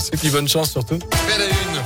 tous. Et puis bonne chance surtout. Belle une.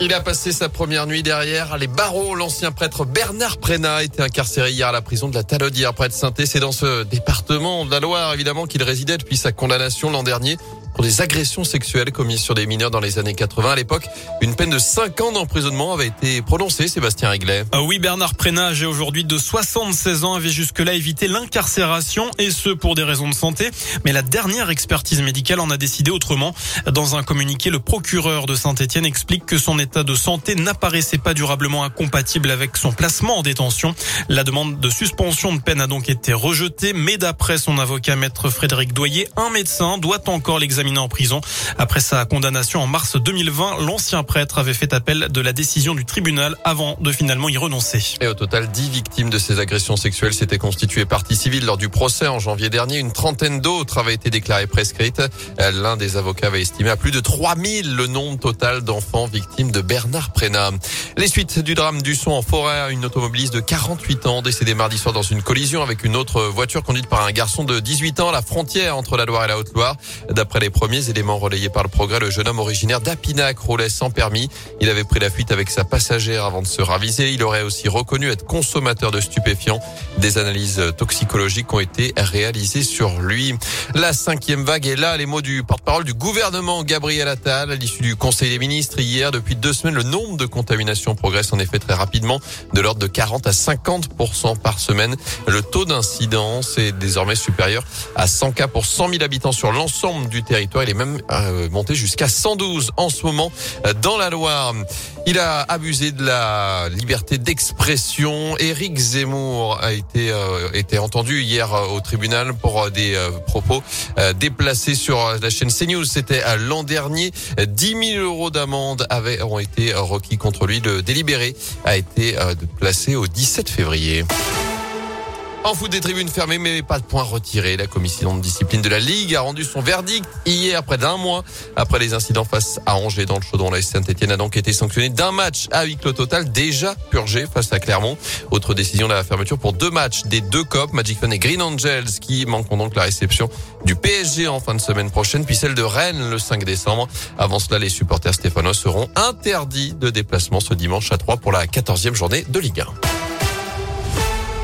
Il a passé sa première nuit derrière les barreaux. L'ancien prêtre Bernard Prénat a été incarcéré hier à la prison de la Talaudière près de saint C'est dans ce département de la Loire, évidemment, qu'il résidait depuis sa condamnation l'an dernier pour des agressions sexuelles commises sur des mineurs dans les années 80. À l'époque, une peine de 5 ans d'emprisonnement avait été prononcée, Sébastien Réglet. Ah oui, Bernard Prénat, âgé aujourd'hui de 76 ans, avait jusque-là évité l'incarcération et ce pour des raisons de santé. Mais la dernière expertise médicale en a décidé autrement. Dans un communiqué, le procureur de Saint-Etienne explique que son état de santé n'apparaissait pas durablement incompatible avec son placement en détention. La demande de suspension de peine a donc été rejetée, mais d'après son avocat maître Frédéric Doyer, un médecin doit encore l'examiner en prison. Après sa condamnation en mars 2020, l'ancien prêtre avait fait appel de la décision du tribunal avant de finalement y renoncer. Et au total, 10 victimes de ces agressions sexuelles s'étaient constituées partie civile lors du procès en janvier dernier. Une trentaine d'autres avaient été déclarées prescrites. L'un des avocats avait estimé à plus de 3000 le nombre total d'enfants victimes de Bernard Prénat. Les suites du drame du son en forêt, une automobiliste de 48 ans décédée mardi soir dans une collision avec une autre voiture conduite par un garçon de 18 ans à la frontière entre la Loire et la Haute-Loire. D'après les premiers éléments relayés par le progrès, le jeune homme originaire d'Apinac roulait sans permis. Il avait pris la fuite avec sa passagère avant de se raviser. Il aurait aussi reconnu être consommateur de stupéfiants. Des analyses toxicologiques ont été réalisées sur lui. La cinquième vague est là. Les mots du porte-parole du gouvernement, Gabriel Attal, à l'issue du Conseil des ministres hier. Depuis deux semaines, le nombre de contaminations progresse en effet très rapidement, de l'ordre de 40 à 50 par semaine. Le taux d'incidence est désormais supérieur à 100 cas pour 100 000 habitants sur l'ensemble du territoire il est même euh, monté jusqu'à 112 en ce moment euh, dans la Loire. Il a abusé de la liberté d'expression. Éric Zemmour a été euh, été entendu hier au tribunal pour des propos déplacés sur la chaîne CNews. C'était l'an dernier. 10 000 euros d'amende avaient ont été requis contre lui. Le délibéré a été placé au 17 février. En foot des tribunes fermées, mais pas de points retirés. La commission de discipline de la Ligue a rendu son verdict hier, près d'un mois après les incidents face à Angers dans le chaudron. La Saint-Etienne a donc été sanctionné d'un match avec le total déjà purgé face à Clermont. Autre décision, la fermeture pour deux matchs des deux COP, Magic Fun et Green Angels, qui manqueront donc la réception du PSG en fin de semaine prochaine, puis celle de Rennes le 5 décembre. Avant cela, les supporters stéphanois seront interdits de déplacement ce dimanche à 3 pour la 14e journée de Ligue 1.